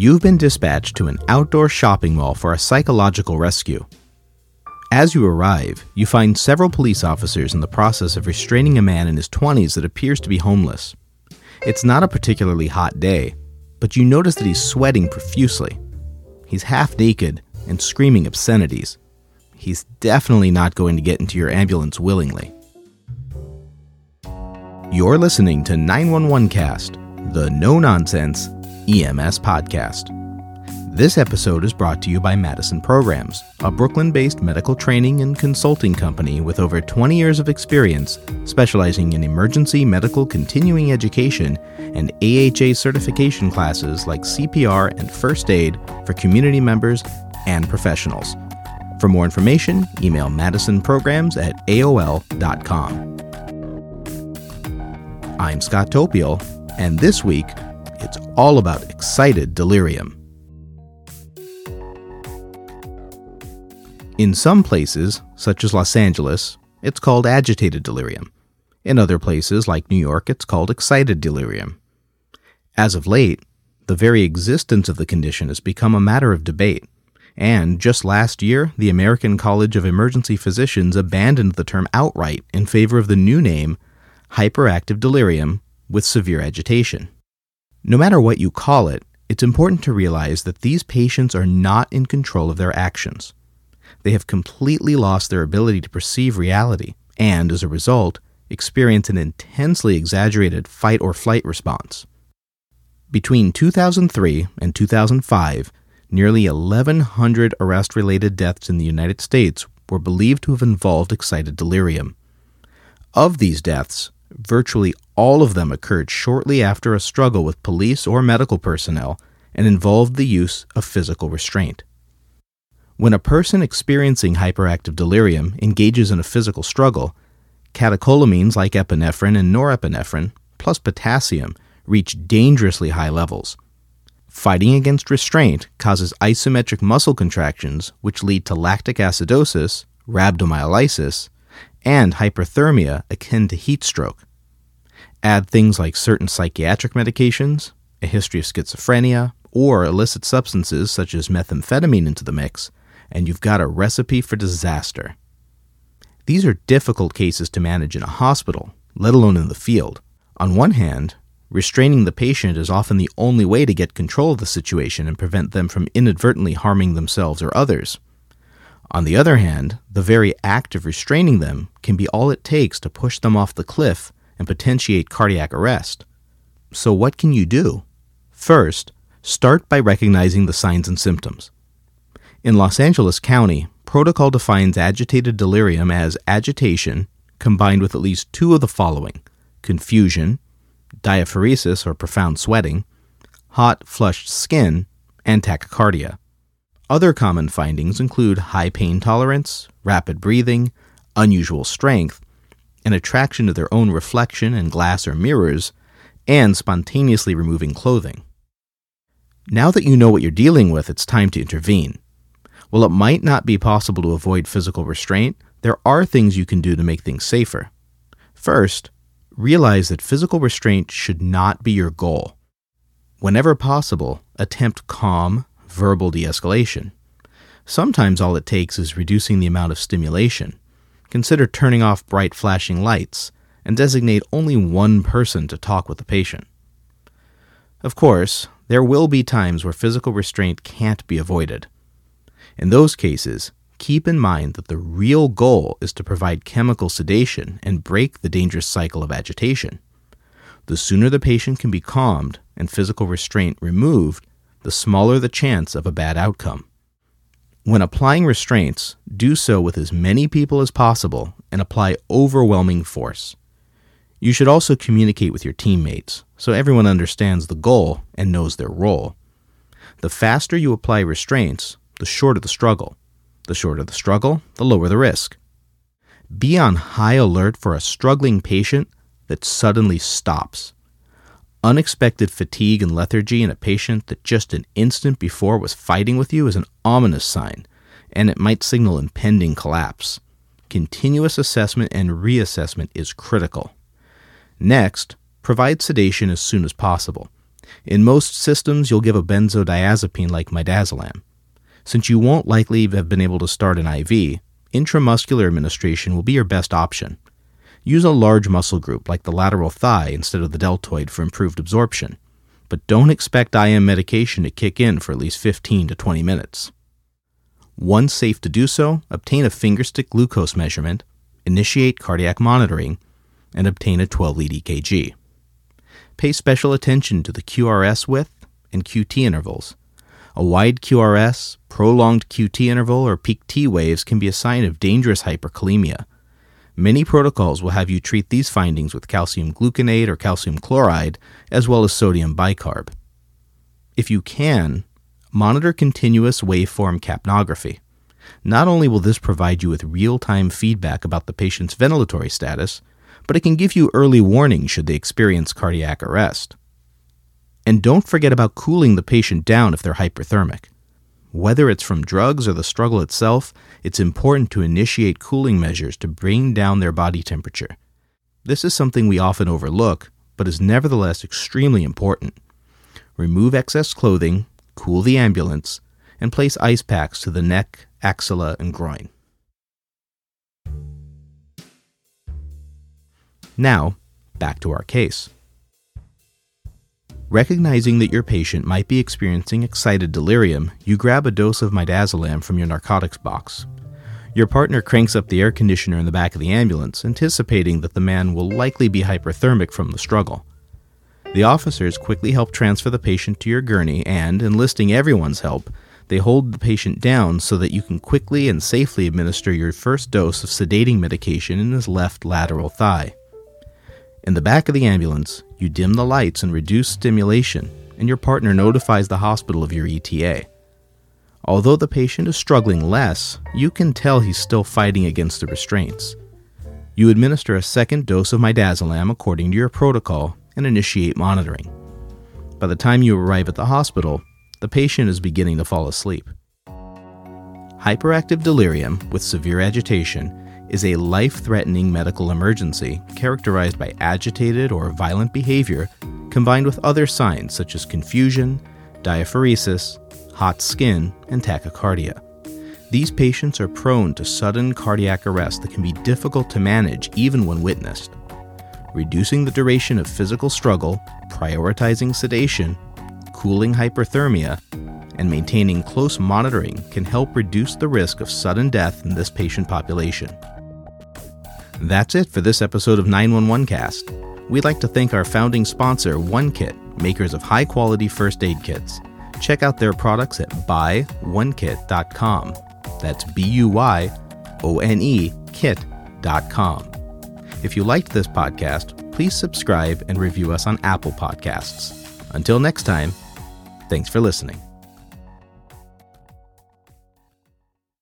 You've been dispatched to an outdoor shopping mall for a psychological rescue. As you arrive, you find several police officers in the process of restraining a man in his 20s that appears to be homeless. It's not a particularly hot day, but you notice that he's sweating profusely. He's half naked and screaming obscenities. He's definitely not going to get into your ambulance willingly. You're listening to 911 Cast, the no nonsense EMS podcast. This episode is brought to you by Madison Programs, a Brooklyn based medical training and consulting company with over 20 years of experience specializing in emergency medical continuing education and AHA certification classes like CPR and first aid for community members and professionals. For more information, email madisonprograms at aol.com. I'm Scott Topiel, and this week, it's all about excited delirium. In some places, such as Los Angeles, it's called agitated delirium. In other places, like New York, it's called excited delirium. As of late, the very existence of the condition has become a matter of debate. And just last year, the American College of Emergency Physicians abandoned the term outright in favor of the new name, hyperactive delirium with severe agitation. No matter what you call it, it's important to realize that these patients are not in control of their actions they have completely lost their ability to perceive reality and, as a result, experience an intensely exaggerated fight or flight response. Between 2003 and 2005, nearly 1,100 arrest related deaths in the United States were believed to have involved excited delirium. Of these deaths, virtually all of them occurred shortly after a struggle with police or medical personnel and involved the use of physical restraint. When a person experiencing hyperactive delirium engages in a physical struggle, catecholamines like epinephrine and norepinephrine, plus potassium, reach dangerously high levels. Fighting against restraint causes isometric muscle contractions, which lead to lactic acidosis, rhabdomyolysis, and hyperthermia akin to heat stroke. Add things like certain psychiatric medications, a history of schizophrenia, or illicit substances such as methamphetamine into the mix, and you've got a recipe for disaster. These are difficult cases to manage in a hospital, let alone in the field. On one hand, restraining the patient is often the only way to get control of the situation and prevent them from inadvertently harming themselves or others. On the other hand, the very act of restraining them can be all it takes to push them off the cliff and potentiate cardiac arrest. So, what can you do? First, start by recognizing the signs and symptoms. In Los Angeles County, protocol defines agitated delirium as agitation combined with at least two of the following confusion, diaphoresis or profound sweating, hot, flushed skin, and tachycardia. Other common findings include high pain tolerance, rapid breathing, unusual strength, an attraction to their own reflection in glass or mirrors, and spontaneously removing clothing. Now that you know what you're dealing with, it's time to intervene. While it might not be possible to avoid physical restraint, there are things you can do to make things safer. First, realize that physical restraint should not be your goal. Whenever possible, attempt calm, verbal de escalation. Sometimes all it takes is reducing the amount of stimulation. Consider turning off bright flashing lights and designate only one person to talk with the patient. Of course, there will be times where physical restraint can't be avoided. In those cases, keep in mind that the real goal is to provide chemical sedation and break the dangerous cycle of agitation. The sooner the patient can be calmed and physical restraint removed, the smaller the chance of a bad outcome. When applying restraints, do so with as many people as possible and apply overwhelming force. You should also communicate with your teammates so everyone understands the goal and knows their role. The faster you apply restraints, the shorter the struggle. The shorter the struggle, the lower the risk. Be on high alert for a struggling patient that suddenly stops. Unexpected fatigue and lethargy in a patient that just an instant before was fighting with you is an ominous sign, and it might signal impending collapse. Continuous assessment and reassessment is critical. Next, provide sedation as soon as possible. In most systems, you'll give a benzodiazepine like midazolam. Since you won't likely have been able to start an IV, intramuscular administration will be your best option. Use a large muscle group like the lateral thigh instead of the deltoid for improved absorption, but don't expect IM medication to kick in for at least 15 to 20 minutes. Once safe to do so, obtain a fingerstick glucose measurement, initiate cardiac monitoring, and obtain a 12 lead EKG. Pay special attention to the QRS width and QT intervals. A wide QRS, prolonged QT interval, or peak T waves can be a sign of dangerous hyperkalemia. Many protocols will have you treat these findings with calcium gluconate or calcium chloride, as well as sodium bicarb. If you can, monitor continuous waveform capnography. Not only will this provide you with real time feedback about the patient's ventilatory status, but it can give you early warning should they experience cardiac arrest. And don't forget about cooling the patient down if they're hyperthermic. Whether it's from drugs or the struggle itself, it's important to initiate cooling measures to bring down their body temperature. This is something we often overlook, but is nevertheless extremely important. Remove excess clothing, cool the ambulance, and place ice packs to the neck, axilla, and groin. Now, back to our case. Recognizing that your patient might be experiencing excited delirium, you grab a dose of midazolam from your narcotics box. Your partner cranks up the air conditioner in the back of the ambulance, anticipating that the man will likely be hyperthermic from the struggle. The officers quickly help transfer the patient to your gurney and, enlisting everyone's help, they hold the patient down so that you can quickly and safely administer your first dose of sedating medication in his left lateral thigh. In the back of the ambulance, you dim the lights and reduce stimulation, and your partner notifies the hospital of your ETA. Although the patient is struggling less, you can tell he's still fighting against the restraints. You administer a second dose of midazolam according to your protocol and initiate monitoring. By the time you arrive at the hospital, the patient is beginning to fall asleep. Hyperactive delirium with severe agitation is a life threatening medical emergency characterized by agitated or violent behavior combined with other signs such as confusion, diaphoresis, hot skin, and tachycardia. These patients are prone to sudden cardiac arrest that can be difficult to manage even when witnessed. Reducing the duration of physical struggle, prioritizing sedation, cooling hyperthermia, and maintaining close monitoring can help reduce the risk of sudden death in this patient population. That's it for this episode of 911 Cast. We'd like to thank our founding sponsor, OneKit, makers of high quality first aid kits. Check out their products at buyonekit.com. That's B U Y O N E kit.com. If you liked this podcast, please subscribe and review us on Apple Podcasts. Until next time, thanks for listening.